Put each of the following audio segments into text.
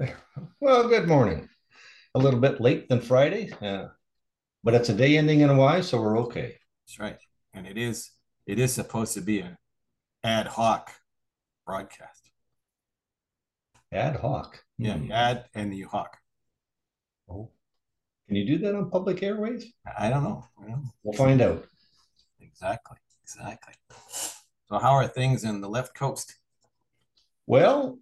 Well, good morning. A little bit late than Friday, uh, but it's a day ending in a Y, so we're okay. That's right. And it is it is supposed to be an ad hoc broadcast. Ad hoc. Yeah, Hmm. ad and the hoc. Oh. Can you do that on public airways? I don't know. I don't know. We'll find out. Exactly. Exactly. So how are things in the left coast? Well,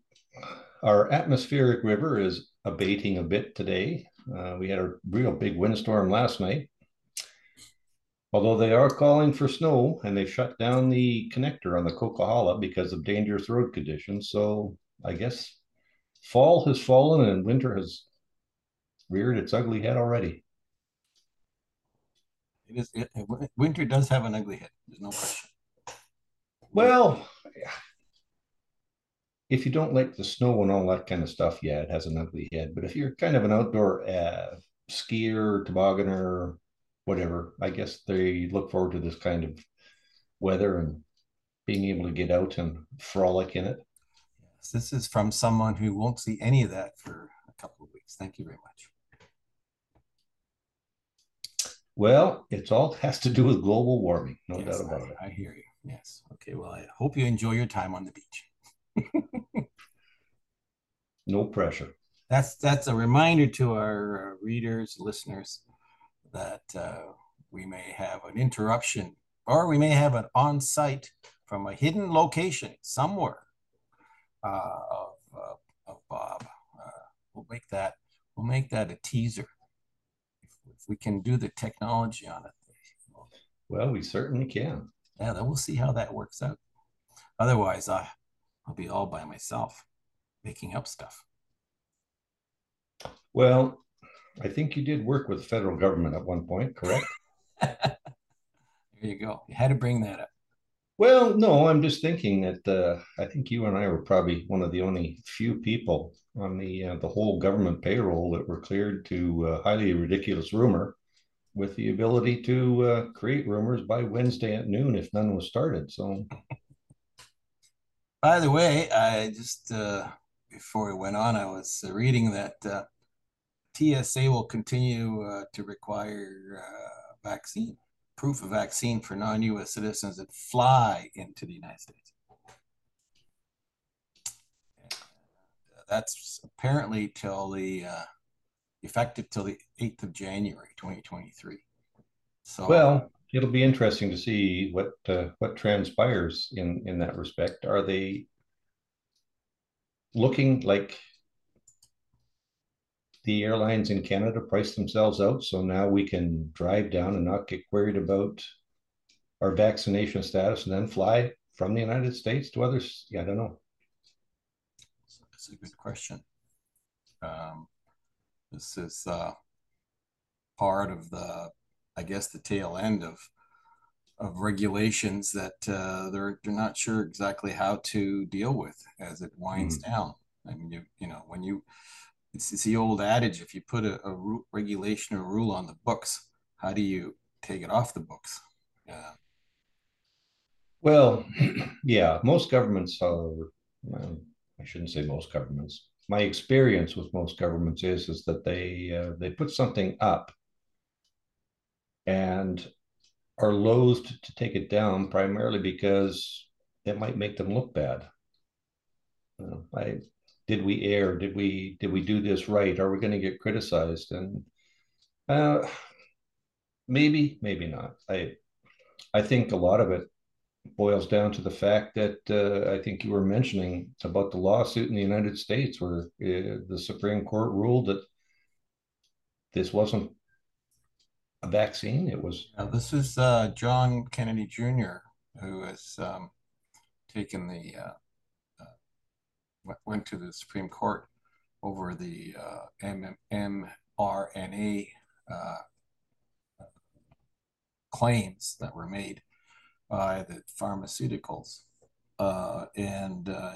our atmospheric river is abating a bit today. Uh, we had a real big windstorm last night. Although they are calling for snow and they shut down the connector on the Coquihalla because of dangerous road conditions. So I guess fall has fallen and winter has reared its ugly head already. It is it, winter does have an ugly head. There's no question. Well, if you don't like the snow and all that kind of stuff, yeah, it has an ugly head. But if you're kind of an outdoor uh, skier, tobogganer, whatever, I guess they look forward to this kind of weather and being able to get out and frolic in it. Yes, this is from someone who won't see any of that for a couple of weeks. Thank you very much. Well, it's all has to do with global warming, no Yes, doubt about it. I, I hear you. Yes. Okay. Well, I hope you enjoy your time on the beach. No pressure. That's that's a reminder to our uh, readers, listeners, that uh, we may have an interruption, or we may have an on-site from a hidden location somewhere uh, of, uh, of Bob. Uh, we'll make that we'll make that a teaser if, if we can do the technology on it. Well, we certainly can. Yeah, then we'll see how that works out. Otherwise, I I'll be all by myself making up stuff. Well, I think you did work with the federal government at one point, correct? there you go. You had to bring that up. Well, no, I'm just thinking that uh, I think you and I were probably one of the only few people on the uh, the whole government payroll that were cleared to uh, highly ridiculous rumor, with the ability to uh, create rumors by Wednesday at noon if none was started. So, By the way, I just uh, before we went on, I was uh, reading that uh, TSA will continue uh, to require uh, vaccine proof of vaccine for non-U.S. citizens that fly into the United States. And, uh, that's apparently till the uh, effective till the eighth of January, twenty twenty-three. So well, it'll be interesting to see what uh, what transpires in in that respect. Are they looking like the airlines in Canada price themselves out, so now we can drive down and not get queried about our vaccination status and then fly from the United States to others? Yeah, I don't know. That's a good question. Um, this is uh, part of the, I guess, the tail end of of regulations that uh, they're they're not sure exactly how to deal with as it winds down. I mean, you you know, when you it's, it's the old adage: if you put a, a regulation or rule on the books, how do you take it off the books? Uh, Well, yeah, most governments are, well, I shouldn't say most governments. My experience with most governments is is that they uh, they put something up and are loath to take it down primarily because it might make them look bad. Uh, I did we err? Did we did we do this right? Are we going to get criticized? And uh, maybe, maybe not. I I think a lot of it boils down to the fact that uh, I think you were mentioning about the lawsuit in the United States, where uh, the Supreme Court ruled that this wasn't vaccine; it was this is uh, John Kennedy Jr. who has um, taken the uh, uh, went- to the Supreme Court over the uh, mRNA uh, claims that were made by the pharmaceuticals, uh, and uh,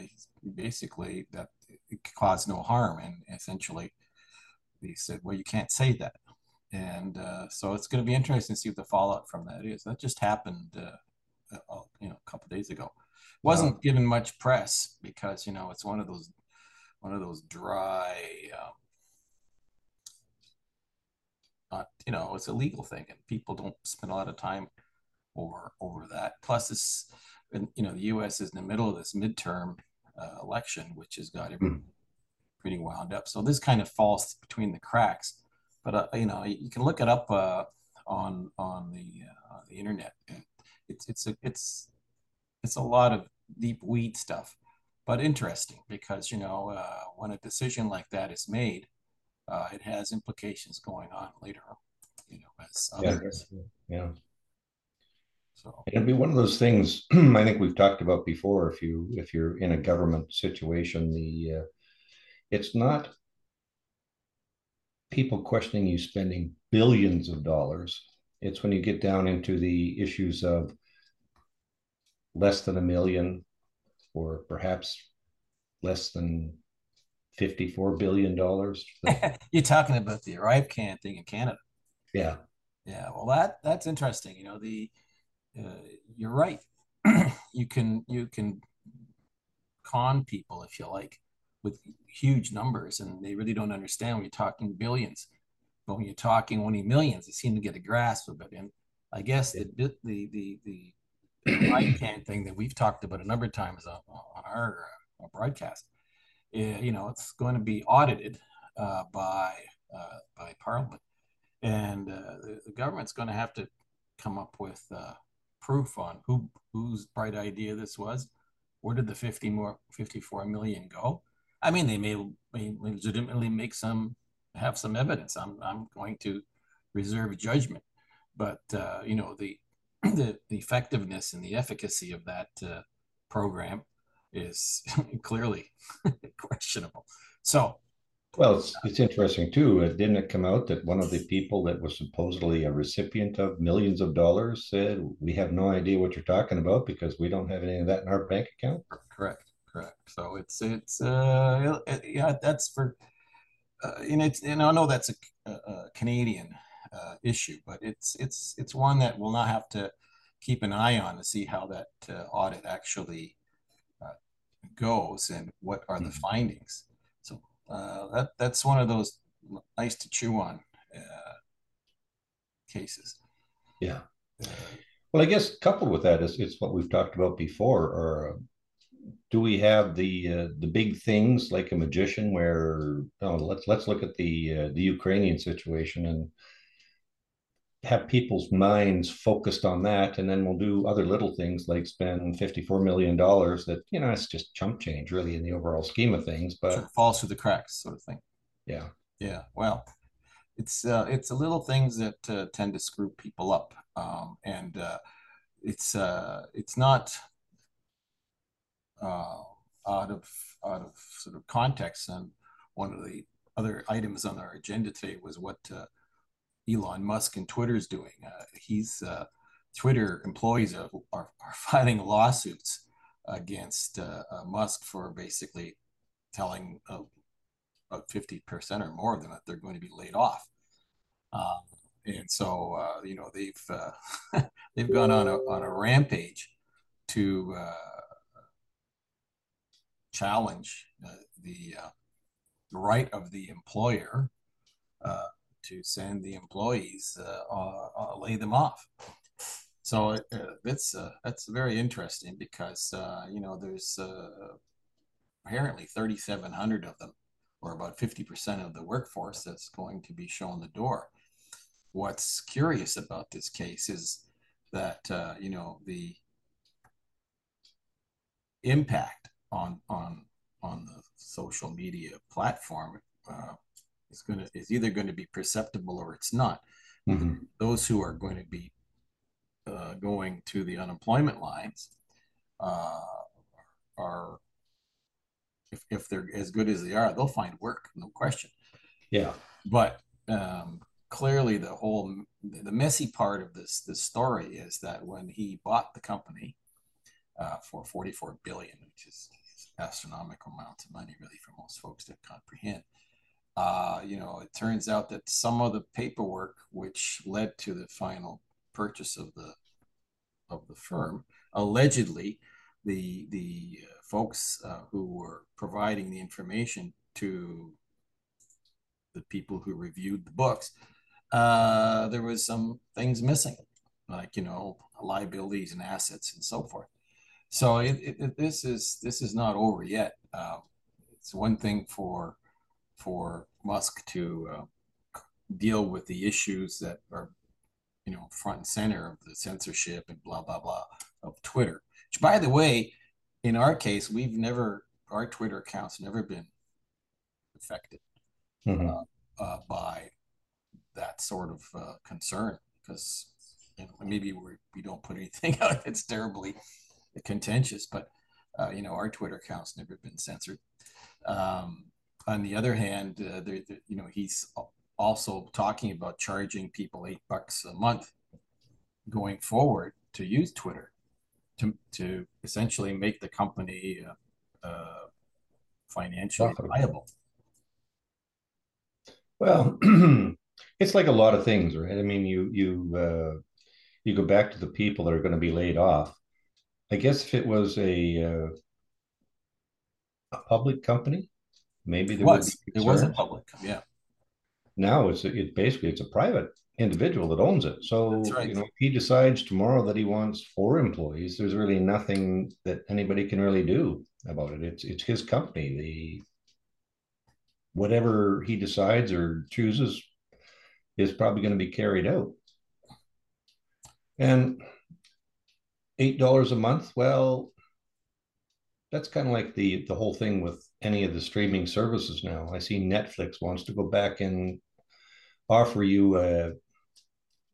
basically that it caused no harm, and essentially they said, well, you can't say that. And uh, so it's going to be interesting to see what the fallout from that is. That just happened, uh, uh, you know, a couple days ago. Wasn't given much press because you know it's one of those one of those dry, um, not you know, it's a legal thing, and people don't spend a lot of time over over that. Plus, this, and, you know, the U.S. is in the middle of this midterm uh, election, which has got everyone mm. pretty wound up. So this kind of falls between the cracks. But uh, you know, you can look it up uh, on on the uh, the internet. It's it's a, it's it's a lot of deep weed stuff, but interesting because you know uh, when a decision like that is made, uh, it has implications going on later. You know, as others. Yeah. yeah. So it'd be one of those things I think we've talked about before. If you if you're in a government situation, the uh, it's not people questioning you spending billions of dollars. It's when you get down into the issues of less than a million or perhaps less than 54 billion dollars. You're talking about the ArriveCan thing in Canada. Yeah. Yeah, well that that's interesting. You know, the uh, you're right. you can you can con people if you like with huge numbers, and they really don't understand when you're talking billions. But when you're talking only millions, they seem to get a grasp of it. And I guess the the the the, ArriveCan thing that we've talked about a number of times on, on our, uh, broadcast, eh, you know, it's going to be audited uh, by uh, by Parliament, and uh, the, the, government's going to have to come up with uh, proof on who whose bright idea this was. Where did the 50 more 54 million go? I mean, they may, may legitimately make some have some evidence. I'm I'm going to reserve judgment, but uh, you know the, the the effectiveness and the efficacy of that uh, program is clearly questionable. So well, it's, it's interesting too. Uh, didn't it come out that one of the people that was supposedly a recipient of millions of dollars said, "We have no idea what you're talking about because we don't have any of that in our bank account." Correct, correct. So it's it's uh yeah that's for uh, and it's and I know that's a, a Canadian uh, issue, but it's it's it's one that we'll not have to keep an eye on to see how that uh, audit actually uh, goes and what are the mm-hmm. findings. Uh, that that's one of those nice to chew on uh, cases. Yeah. Well, I guess coupled with that is it's what we've talked about before. Or do we have the uh, the big things like a magician? Where oh, let's let's look at the uh, the Ukrainian situation and have people's minds focused on that and then we'll do other little things like spend 54 million dollars that you know it's just chump change really in the overall scheme of things but falls through the cracks sort of thing yeah yeah well it's uh, it's a little things that uh, tend to screw people up um, and uh, it's uh, it's not uh, out of out of sort of context and one of the other items on our agenda today was what uh, Elon Musk and Twitter is doing. Uh, he's uh, Twitter employees are, are, are, filing lawsuits against uh, uh Musk for basically telling uh, about 50% or more of them that they're going to be laid off. Um, and so, uh, you know, they've they've gone on a, on a rampage to challenge the, the right of the employer uh, to send the employees uh, uh, uh, lay them off. So uh, that's uh, that's very interesting because uh, you know there's apparently 3,700 of them, or about 50% of the workforce that's going to be shown the door. What's curious about this case is that you know the impact on on on the social media platform uh, is going to is either going to be perceptible or it's not. Mm-hmm. Those who are going to be uh, going to the unemployment lines uh, are, if, if they're as good as they are, they'll find work, no question. Yeah. But um, clearly, the whole the messy part of this this story is that when he bought the company uh, for 44 billion, which is astronomical amounts of money, really, for most folks to comprehend uh, you know, it turns out that some of the paperwork which led to the final purchase of the of the firm allegedly the the folks uh, who were providing the information to the people who reviewed the books, uh, there was some things missing, like you know liabilities and assets and so forth. So it, it, this is this is not over yet. Uh, it's one thing for for Musk to uh, deal with the issues that are you know front and center of the censorship and blah blah blah of Twitter. Which, by the way, in our case, we've never our Twitter accounts never been affected mm-hmm. uh, uh, by that sort of uh, concern because you know, maybe we we don't put anything out that's terribly contentious, but uh, you know our Twitter account's never been censored. Um, on the other hand, uh, there, you know he's also talking about charging people eight bucks a month going forward to use Twitter to to essentially make the company uh, uh, financially viable. Well, it's like a lot of things, right? I mean, you you uh, you go back to the people that are going to be laid off. I guess if it was a uh, a public company, maybe there it was. It was a public, yeah. Now it's it's basically it's a private individual that owns it. So right. you know, if he decides tomorrow that he wants four employees, there's really nothing that anybody can really do about it. It's it's his company. The whatever he decides or chooses is probably going to be carried out. And eight dollars a month, well, that's kind of like the the whole thing with any of the streaming services now. I see Netflix wants to go back and offer you a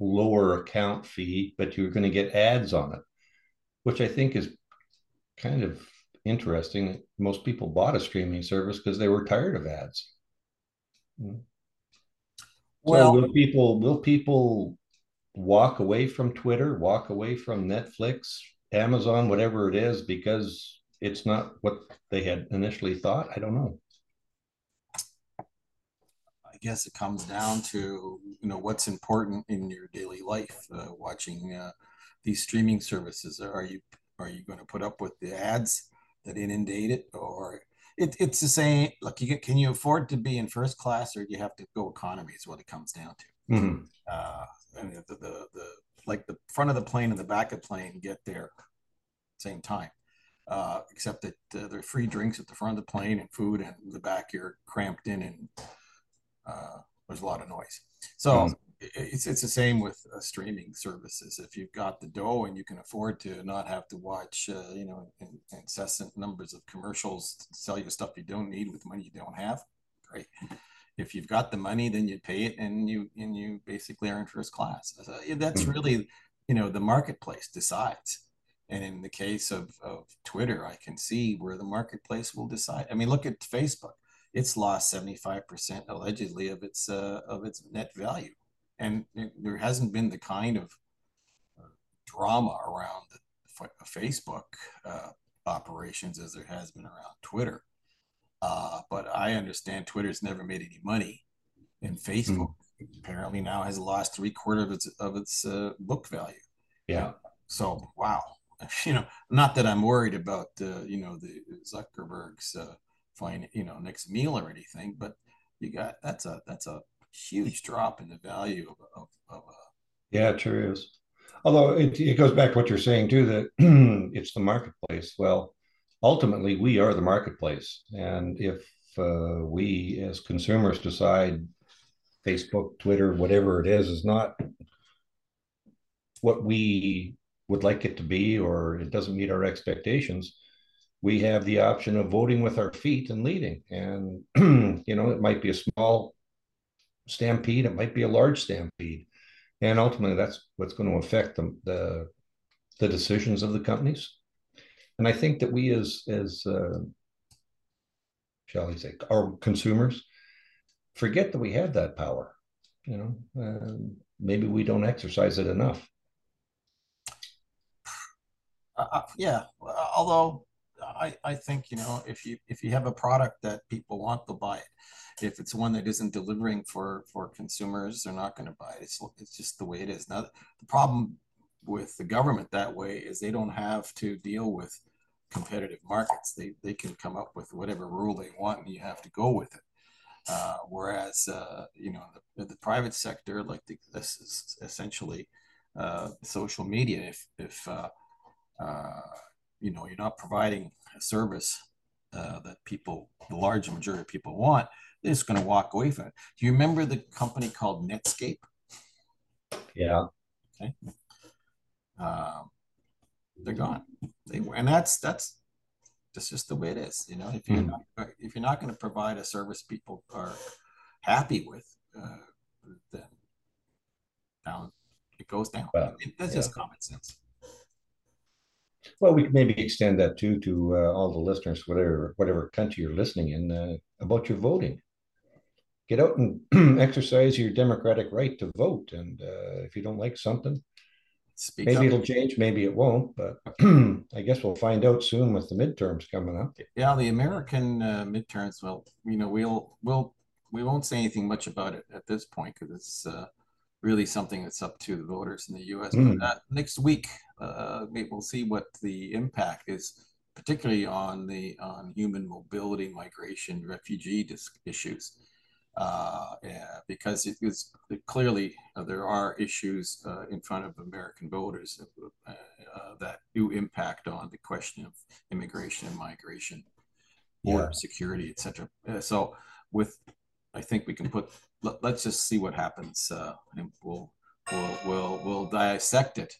lower account fee, but you're going to get ads on it, which I think is kind of interesting. Most people bought a streaming service because they were tired of ads. Hmm. Well, so will people will people walk away from Twitter, walk away from Netflix, Amazon, whatever it is, because it's not what they had initially thought? I don't know. I guess it comes down to you know what's important in your daily life. Uh, watching uh, these streaming services, are you are you going to put up with the ads that inundate it, or it, it's the same? Look, you get, can you afford to be in first class, or do you have to go economy? Is what it comes down to. Mm-hmm. Uh, and the, the the like the front of the plane and the back of the plane get there same time. Uh, except that uh, there are free drinks at the front of the plane and food, and the back you're cramped in and uh, there's a lot of noise. So mm. it's it's the same with uh, streaming services. If you've got the dough and you can afford to not have to watch, uh, you know, in, incessant numbers of commercials to sell you stuff you don't need with money you don't have, great. If you've got the money, then you pay it, and you and you basically are in first class. that's mm. really, you know, the marketplace decides. And in the case of, of Twitter, I can see where the marketplace will decide. I mean, look at Facebook it's lost 75% allegedly of its uh, of its net value and it, there hasn't been the kind of uh, drama around facebook uh, operations as there has been around twitter uh, but i understand twitter's never made any money and facebook. Mm. apparently now has lost three quarter of its of its uh, book value. Yeah. So wow. You know not that i'm worried about uh, you know the zuckerberg's uh, find you know next meal or anything but you got that's a that's a huge drop in the value of, of, of a yeah it sure is. Although it, it goes back to what you're saying too that it's the marketplace. Well ultimately we are the marketplace and if uh, we as consumers decide facebook twitter whatever it is is not what we would like it to be or it doesn't meet our expectations we have the option of voting with our feet and leading. And, you know, it might be a small stampede, it might be a large stampede. And ultimately, that's what's going to affect the, the, the decisions of the companies. And I think that we, as, as uh, shall we say, our consumers, forget that we have that power. You know, uh, maybe we don't exercise it enough. Uh, uh yeah, although I, I think you know if you if you have a product that people want to buy it if it's one that isn't delivering for for consumers they're not going to buy it it's, it's just the way it is now the problem with the government that way is they don't have to deal with competitive markets. They they can come up with whatever rule they want, and you have to go with it. Uh, whereas uh, you know the, the private sector, like the, this is essentially uh, social media. If if uh, uh, you know you're not providing a service uh, that people, the large majority of people want, they're just going to walk away from it. Do you remember the company called Netscape? Yeah. Okay. Um, they're gone. They and that's that's that's just the way it is. You know, if you're mm. not if you're not going to provide a service people are happy with, uh, then down it goes down. Well, that's yeah. just common sense. Well, we could maybe extend that too to uh, all the listeners, whatever whatever country you're listening in, uh, about your voting. Get out and exercise your democratic right to vote, and uh, if you don't like something, Speak maybe up. it'll change, maybe it won't, but I guess we'll find out soon with the midterms coming up. Yeah, the American uh, midterms. Well, you know, we'll we'll we won't say anything much about it at this point because it's uh, really something that's up to the voters in the U.S. Mm. But uh, next week, uh, we'll see what the impact is, particularly on the on human mobility, migration, refugee issues, uh, yeah, because it is clearly uh, there are issues uh, in front of American voters uh, that do impact on the question of immigration and migration, border yeah. security, etc. so with I think we can put. Let, us just see what happens, uh, and we'll we'll we'll we'll dissect it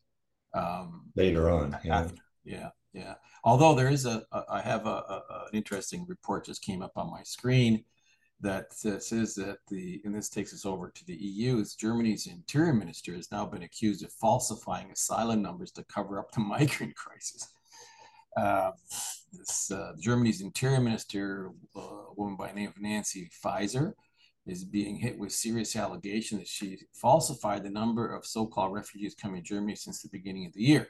um, later on. Yeah. yeah, yeah. Although there is a, a I have a, a, an interesting report just came up on my screen that says that the and this takes us over to the EU. Is Germany's interior minister has now been accused of falsifying asylum numbers to cover up the migrant crisis. Uh, this uh, Germany's interior minister, uh, a woman by the name of Nancy Faeser, is being hit with serious allegations that she falsified the number of so-called refugees coming to Germany since the beginning of the year.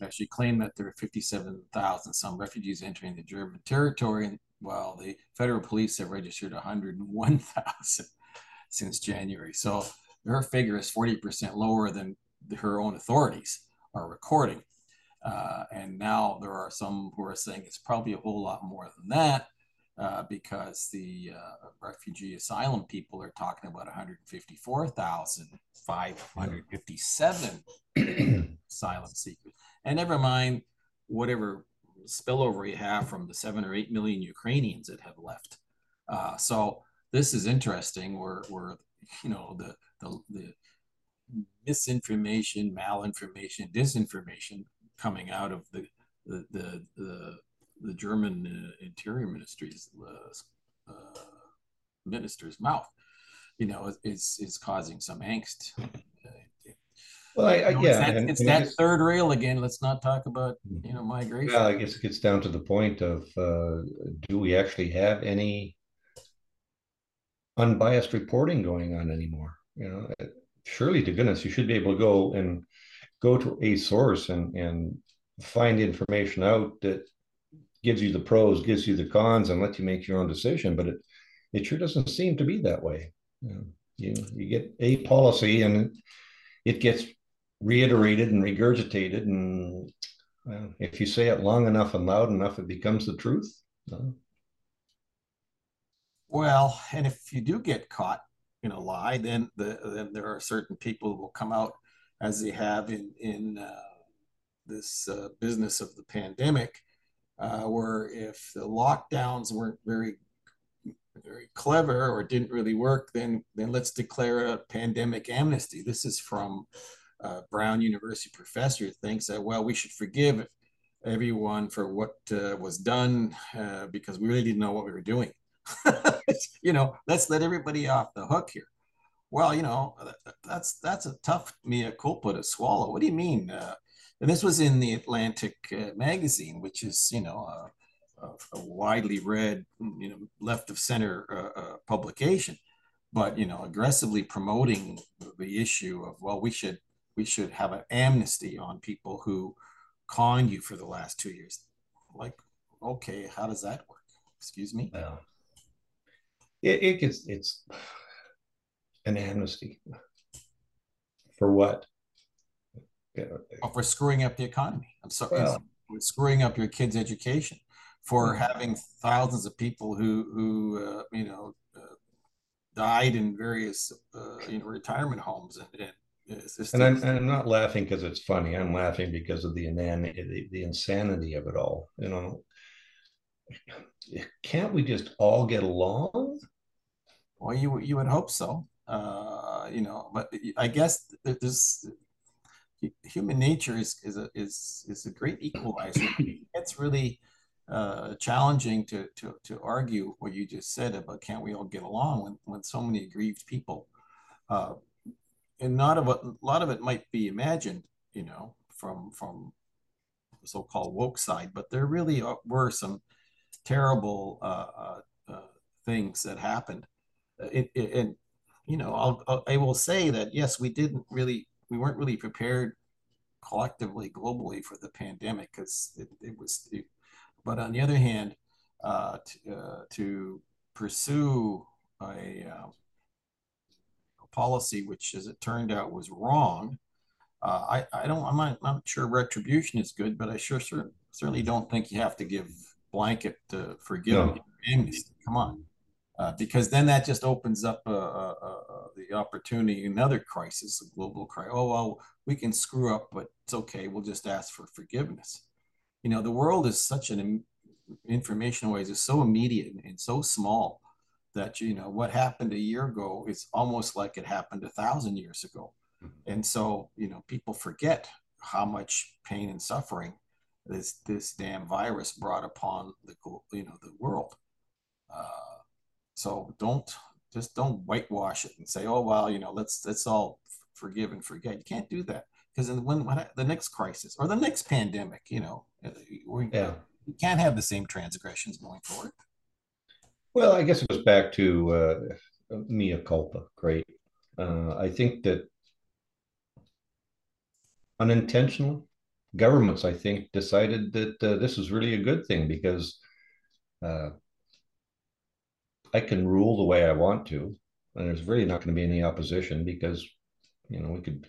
Now, she claimed that there were 57,000 some refugees entering the German territory, while the federal police have registered 101,000 since January. So her figure is 40% lower than her own authorities are recording. Uh, and now there are some who are saying it's probably a whole lot more than that uh, because the uh, refugee asylum people are talking about 154,557 asylum seekers. And never mind whatever spillover you have from the seven or eight million Ukrainians that have left. Uh, so this is interesting where, where you know, the, the, the misinformation, malinformation, disinformation coming out of the the the the, the German uh, Interior Ministry's uh, uh, minister's mouth, you know, is is causing some angst. Well, I, I, you know, yeah, it's that, and, it's and that third rail again. Let's not talk about you know migration. Well, I guess it gets down to the point of uh, do we actually have any unbiased reporting going on anymore? You know, surely to goodness, you should be able to go and go to a source and and find information out that gives you the pros, gives you the cons, and lets you make your own decision. But it it sure doesn't seem to be that way. You know, you, you get a policy and it gets reiterated and regurgitated, and well, if you say it long enough and loud enough, it becomes the truth. Well, and if you do get caught in a lie, then the then there are certain people who will come out as they have in in uh, this uh, business of the pandemic, uh, where if the lockdowns weren't very very clever or didn't really work, then then let's declare a pandemic amnesty. This is from uh, Brown University professor thinks that well we should forgive everyone for what uh, was done uh, because we really didn't know what we were doing. you know, let's let everybody off the hook here. Well, you know, that's that's a tough mea culpa to swallow. What do you mean? Uh, and this was in the Atlantic uh, magazine, which is you know a, a, widely read, you know, left of center uh, uh, publication, but you know aggressively promoting the issue of well, we should we should have an amnesty on people who conned you for the last two years. Like, okay, how does that work? Excuse me. Well, it, it gets it's an amnesty for what? oh, for screwing up the economy. I'm sorry. Well, screwing up your kids' education, for having thousands of people who who uh, you know uh, died in various uh, you know retirement homes, and, and And I'm and I'm not laughing because it's funny. I'm laughing because of the inanity, the, the insanity of it all. You know, can't we just all get along? well, you you would hope so, uh, you know, but I guess there's human nature is is a is is a great equalizer. It's really uh, challenging to to to argue what you just said about can't we all get along when when so many aggrieved people, uh, and not of a, lot of it might be imagined, you know, from from the so-called woke side, but there really were some terrible uh, uh, uh things that happened. It, and you know, I'll, I'll I will say that yes, we didn't really we weren't really prepared collectively globally for the pandemic because it, it, was it, but on the other hand uh, to, uh, to, pursue a, uh, a, policy which as it turned out was wrong uh, I, I don't i'm not, I'm not sure retribution is good but i sure certainly don't think you have to give blanket uh, forgiveness no. come on uh, because then that just opens up uh, uh, uh, the opportunity another crisis, a global crisis. Oh well, we can screw up, but it's okay. We'll just ask for forgiveness. You know, the world is such an information ways is so immediate and so small that you know what happened a year ago is almost like it happened a thousand years ago, mm-hmm. and so you know people forget how much pain and suffering this this damn virus brought upon the you know the world. Uh, so don't just don't whitewash it and say, oh well, you know, let's let's all forgive and forget. You can't do that because when, when the next crisis or the next pandemic, you know, uh, we, yeah. we can't have the same transgressions going forward. Well, I guess it goes back to uh, mea culpa. Great. Uh, I think that unintentional governments, I think, decided that uh, this is really a good thing because uh, I can rule the way I want to, and there's really not going to be any opposition because, you know, we could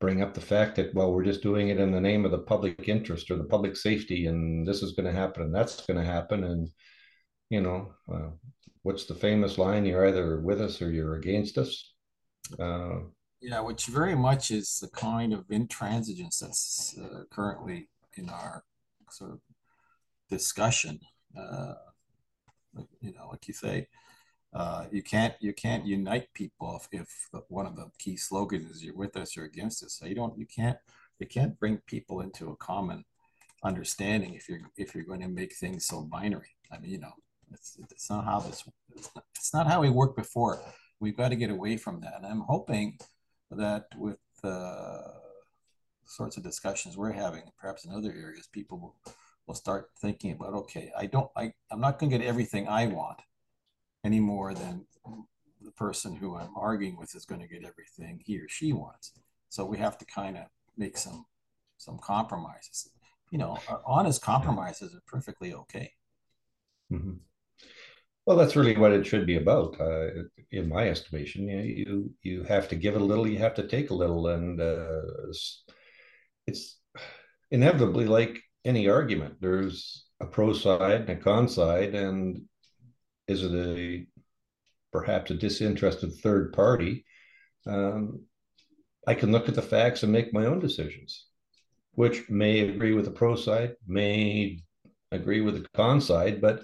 bring up the fact that well, we're just doing it in the name of the public interest or the public safety, and this is going to happen and that's going to happen, and you know, uh, what's the famous line? You're either with us or you're against us. Uh, yeah, which very much is the kind of intransigence that's uh, currently in our sort of discussion. Uh, you know, like you say, uh, you can't you can't unite people if, if one of the key slogans is "You're with us, you're against us." So you don't you can't you can't bring people into a common understanding if you're if you're going to make things so binary. I mean, you know, it's it's not how this it's not, how we worked before. We've got to get away from that, and I'm hoping that with the sorts of discussions we're having, perhaps in other areas, people will will start thinking about, okay, I don't, I, I'm not going to get everything I want any more than the person who I'm arguing with is going to get everything he or she wants. So we have to kind of make some, some compromises. You know, uh, honest compromises are perfectly okay. Mm-hmm. Well, that's really what it should be about, uh, in my estimation. You, you have to give a little, you have to take a little, and uh, it's inevitably like any argument. There's a pro side and a con side, and is it a perhaps a disinterested third party? Um, I can look at the facts and make my own decisions, which may agree with the pro side, may agree with the con side, but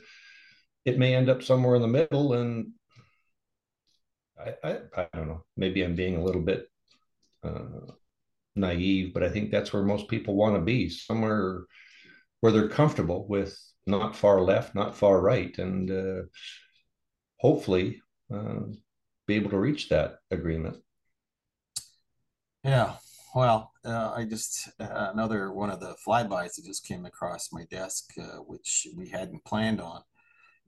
it may end up somewhere in the middle. And I, I, I don't know. Maybe I'm being a little bit uh, naive, but I think that's where most people want to be somewhere where they're comfortable with not far left, not far right, and uh, hopefully uh, be able to reach that agreement. Yeah, well, uh, I just another one of the flybys that just came across my desk, uh, which we hadn't planned on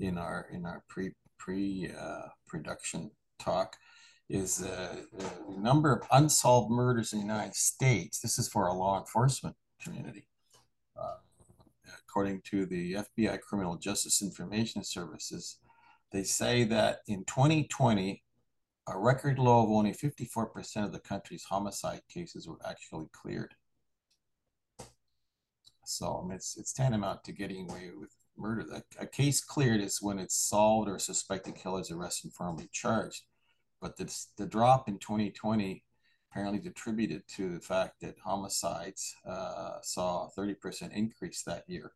in our in our pre pre uh, production talk, is uh, uh, the number of unsolved murders in the United States. This is for a law enforcement community uh, according to the FBI Criminal Justice Information Services, they say that in 2020, a record low of only 54% of the country's homicide cases were actually cleared. So I mean, it's it's tantamount to getting away with murder. A, a case cleared is when it's solved or suspected killer is arrested and formally charged. But this, the drop in 2020 apparently attributed to the fact that homicides uh, saw a 30% increase that year.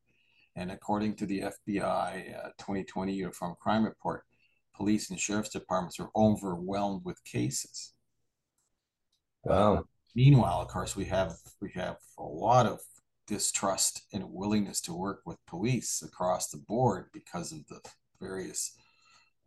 And according to the FBI uh, 2020 Uniform Crime Report, police and sheriff's departments are overwhelmed with cases. Wow. Uh, meanwhile, of course, we have we have a lot of distrust and willingness to work with police across the board because of the various,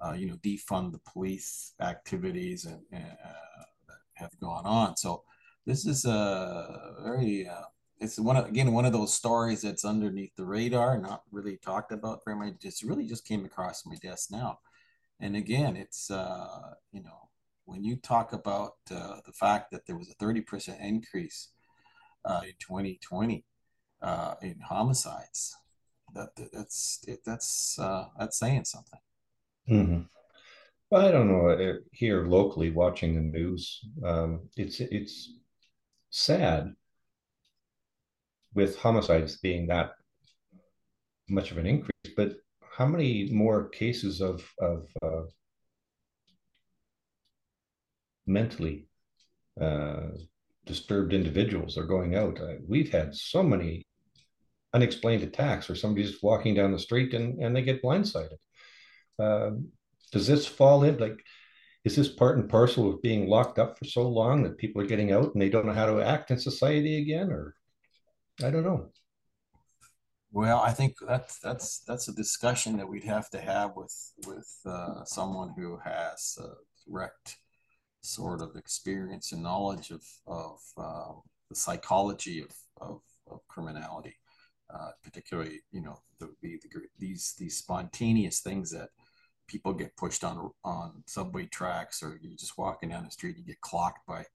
uh, you know, defund the police activities and, uh, that have gone on. So this is a very uh, it's one of, again one of those stories that's underneath the radar, not really talked about very much. Just really just came across my desk now, and again, it's uh, you know when you talk about uh, the fact that there was a thirty percent increase uh, in 2020 uh, in homicides, that that's that's uh, that's saying something. Mm-hmm. I don't know. Uh, here locally, watching the news, um, it's it's sad with homicides being that much of an increase, but how many more cases of of uh, mentally uh, disturbed individuals are going out? Uh, we've had so many unexplained attacks or somebody's walking down the street and, and they get blindsided. Um, does this fall in like is this part and parcel of being locked up for so long that people are getting out and they don't know how to act in society again or I don't know. Well, I think that's that's that's a discussion that we'd have to have with with uh, someone who has a direct sort of experience and knowledge of of uh, the psychology of, of, of criminality, uh, particularly you know the, the, the, these these spontaneous things that people get pushed on on subway tracks or you're just walking down the street and you get clocked by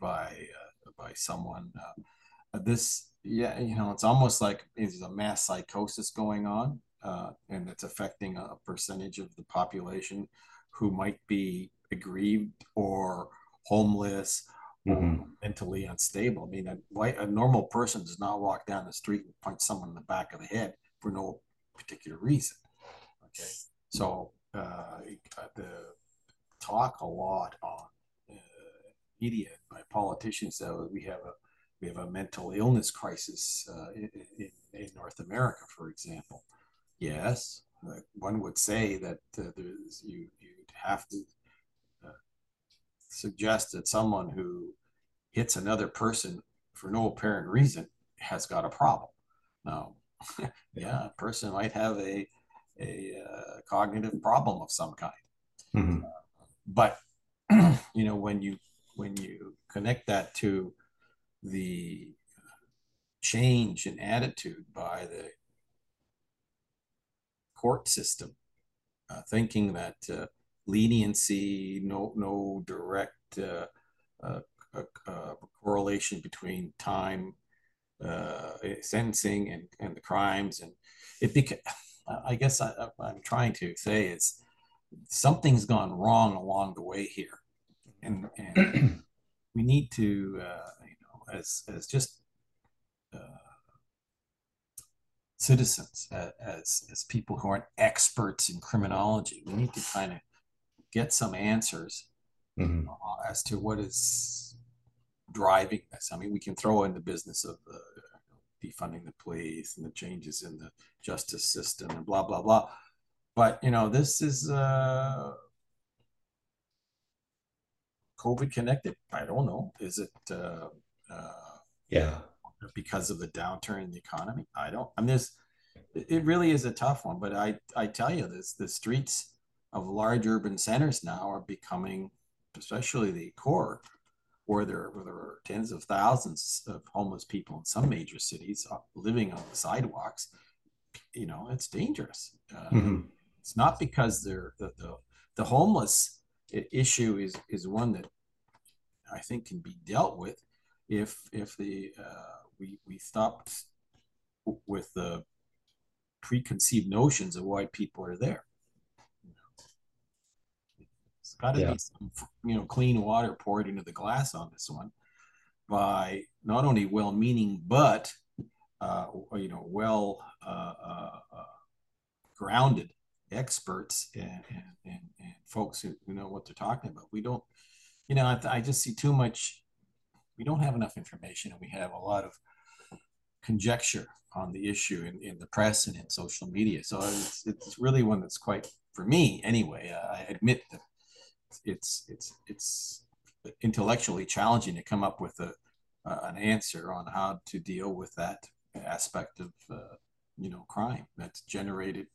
by uh, by someone. Uh, this yeah, you know, it's almost like there's a mass psychosis going on, uh, and it's affecting a percentage of the population who might be aggrieved or homeless mm-hmm. mentally unstable. I mean, a, a normal person does not walk down the street and punch someone in the back of the head for no particular reason. Okay, so uh, the talk a lot on uh, media by politicians that we have a we have a mental illness crisis uh, in, in, North America, for example. Yes, uh, one would say that uh, there's, you, you'd have to suggest that someone who hits another person for no apparent reason has got a problem. Now, yeah, a person might have a, a uh, cognitive problem of some kind. Mm-hmm. but, you know, when you when you connect that to the change in attitude by the court system, uh, thinking that uh, leniency, no no direct uh, uh, uh correlation between time uh, sentencing and, and the crimes, and it became. I guess I, I'm trying to say is something's gone wrong along the way here, and, and we need to you know as as just uh, citizens, as as people who aren't experts in criminology. We need to kind of get some answers mm-hmm. uh, as to what is driving this. I mean, we can throw in the business of uh, defunding the police and the changes in the justice system and blah blah blah. But you know, this is uh, COVID connected. I don't know. Is it uh, uh, yeah. Because of the downturn in the economy, I don't. I mean, there's. It really is a tough one, but I I tell you this: the streets of large urban centers now are becoming, especially the core, where there, where there are tens of thousands of homeless people in some major cities uh, living on the sidewalks. You know, it's dangerous. Uh, mm-hmm. It's not because they're the, the the homeless issue is is one that I think can be dealt with if if the uh, we we stopped with the preconceived notions of why people are there. It's got to yeah. be some you know clean water poured into the glass on this one by not only well-meaning but uh, you know, well uh, uh, uh, grounded experts and, and, and, folks who, who know what they're talking about. We don't, you know, I, I just see too much. We don't have enough information, and we have a lot of conjecture on the issue in, in the press and in social media. So it's, it's really one that's quite, for me anyway, uh, I admit that it's, it's, it's intellectually challenging to come up with a, uh, an answer on how to deal with that aspect of, uh, you know, crime that's generated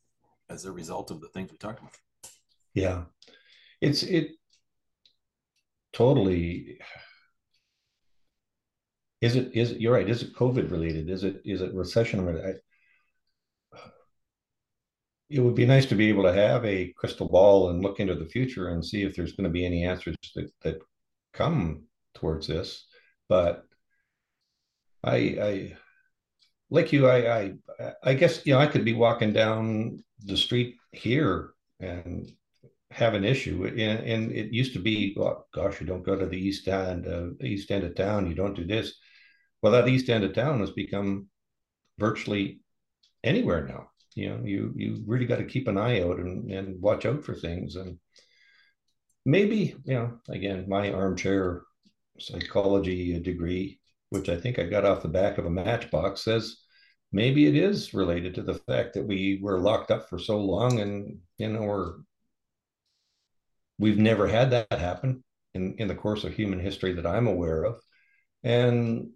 as a result of the things we talked about. Yeah. It's, it totally is it is you're right? Is it COVID related? Is it is it recession related? It would be nice to be able to have a crystal ball and look into the future and see if there's going to be any answers that, that come towards this. But I, I like you, I, I, I guess you know I could be walking down the street here and have an issue. And, and it used to be, oh, gosh, you don't go to the east end, uh, east end of town. You don't do this. Well, that east end of town has become virtually anywhere now. You know, you you really got to keep an eye out and, and watch out for things. And maybe, you know, again, my armchair psychology degree, which I think I got off the back of a matchbox, says maybe it is related to the fact that we were locked up for so long and you know we're we've never had that happen in in the course of human history that I'm aware of and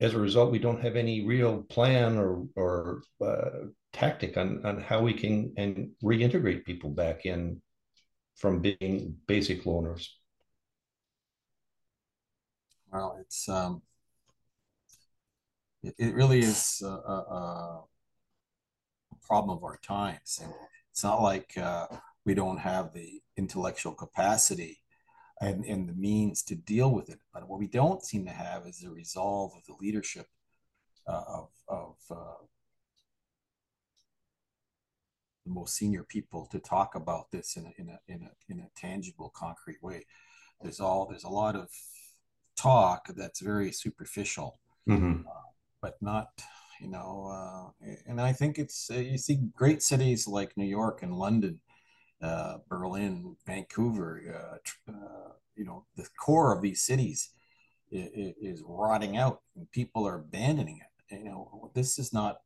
as a result, we don't have any real plan or or uh, tactic on on how we can and reintegrate people back in from being basic loners. Well, it's um, it, it really is a, a, a, problem of our times, and it's not like uh, we don't have the intellectual capacity and, and the means to deal with it. But what we don't seem to have is the resolve of the leadership uh, of, of uh, the most senior people to talk about this in a, in a, in a, in a tangible, concrete way. There's all there's a lot of talk that's very superficial, mm-hmm. uh, but not you know. Uh, and I think it's uh, you see great cities like New York and London uh, Berlin, Vancouver, uh, uh, you know, the core of these cities is, is, rotting out and people are abandoning it. You know, this is not,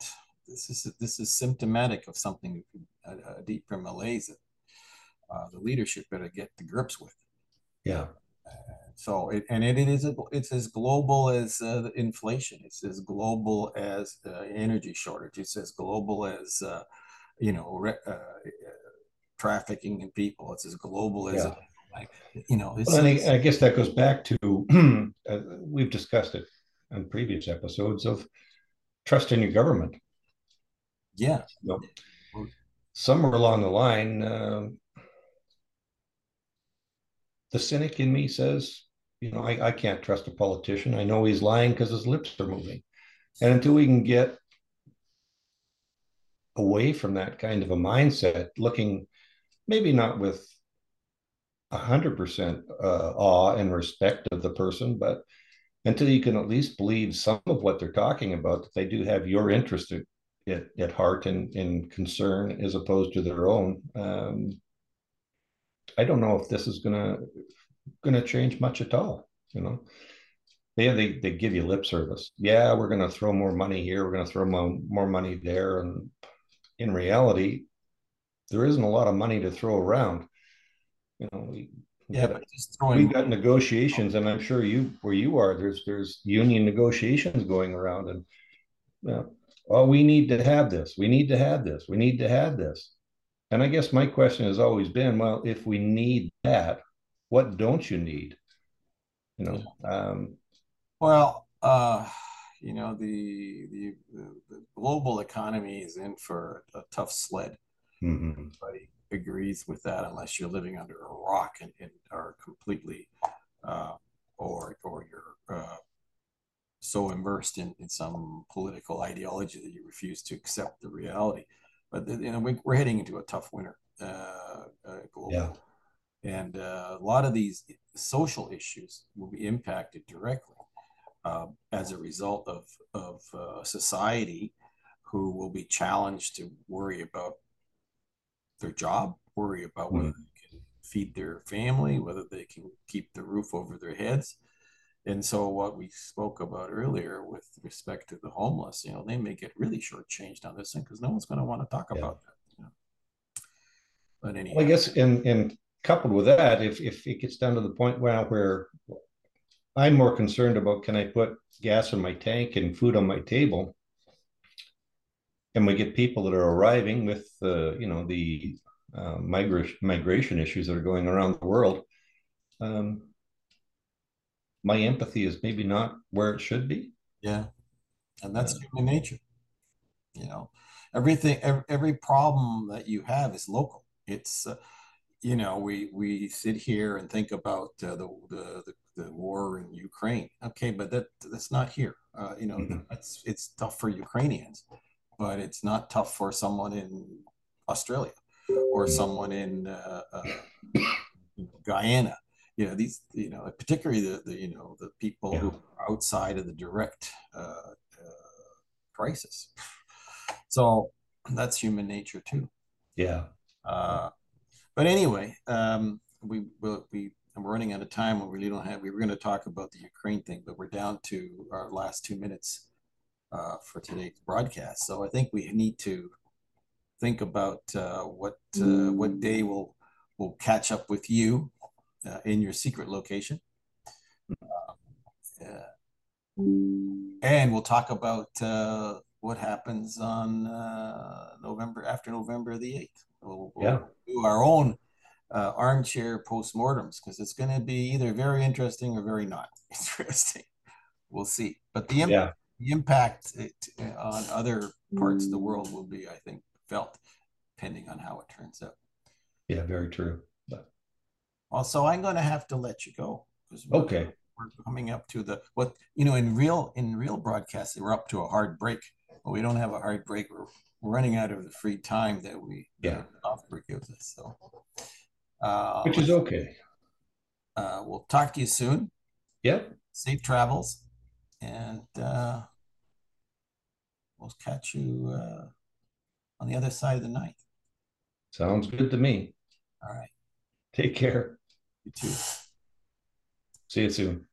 this is, this is symptomatic of something, a, a deeper malaise that uh, the leadership better get to grips with. Yeah. so it, and it, it is a, it's as global as uh, inflation it's as global as uh, energy shortage it's as global as uh, you know re- uh, trafficking in people. It's as global as yeah. like you know. Well, I, I, guess that goes back to uh, we've discussed it on previous episodes of trust in your government. Yeah. So, somewhere along the line, uh, the cynic in me says, you know, I, I can't trust a politician. I know he's lying because his lips are moving. And until we can get away from that kind of a mindset, looking maybe not with a hundred percent uh, awe and respect of the person, but until you can at least believe some of what they're talking about, that they do have your interest at, at, heart and in concern as opposed to their own. Um, I don't know if this is gonna gonna change much at all. You know, they they they give you lip service. Yeah, we're gonna throw more money here. We're gonna throw more, more money there, and in reality, there isn't a lot of money to throw around. You know, we yeah, got, throwing... we got negotiations, and I'm sure you where you are, there's there's union negotiations going around, and you know, oh, we need to have this, we need to have this, we need to have this. And I guess my question has always been, well, if we need that, what don't you need? You know, um, well, uh, you know, the, the the global economy is in for a tough sled. Mm-hmm. Everybody agrees with that unless you're living under a rock and, and are completely, uh, or or you're uh, so immersed in, in some political ideology that you refuse to accept the reality. But you know, we, are heading into a tough winter uh, uh, global. Yeah. And uh, a lot of these social issues will be impacted directly. uh, as a result of of uh, society who will be challenged to worry about their job, worry about whether Mm. they can feed their family, whether they can keep the roof over their heads. And so, what we spoke about earlier with respect to the homeless, you know, they may get really shortchanged on this thing because no one's going to want to talk Yeah. about that. You know? But anyway, Well, I guess, and and coupled with that, if if it gets down to the point where where I'm more concerned about can I put gas in my tank and food on my table, and we get people that are arriving with uh, you know the uh, migration migration issues that are going around the world. Um, my empathy is maybe not where it should be. yeah, and that's human nature. You know, everything, every, every problem that you have is local. It's, uh, you know, we we sit here and think about uh, the, the the the war in Ukraine. Okay, but that that's not here. Uh, you know, Mhm. it's it's tough for Ukrainians, but it's not tough for someone in Australia or someone in uh, uh, you know, Guyana. You know, these, you know, particularly the, the you know, the people who are outside of the direct uh, uh, crisis. So that's human nature too. Yeah. Uh, but anyway, um, we will we we're running out of time. We really don't have. We were going to talk about the Ukraine thing, but we're down to our last two minutes uh, for today's broadcast. So I think we need to think about uh, what uh, what day we'll we'll catch up with you uh, in your secret location. Uh, and we'll talk about uh, what happens on uh, November after November the eighth. We'll, we'll Yeah. do our own uh, armchair postmortems because it's going to be either very interesting or very not interesting. We'll see. But the, im- Yeah. The impact it, on other parts of the world will be, I think, felt depending on how it turns out. Yeah. Very true. But, Also, I'm going to have to let you go because okay. we're coming up to the what you know in real in real broadcasting we're up to a hard break but we don't have a hard break we're, we're running out of the free time that we Yeah. that off break gives us so uh, Which is okay. uh, we'll talk to you soon Yep. safe travels and uh, we'll catch you uh, on the other side of the night Sounds good to me. all right Take care. you too See you soon.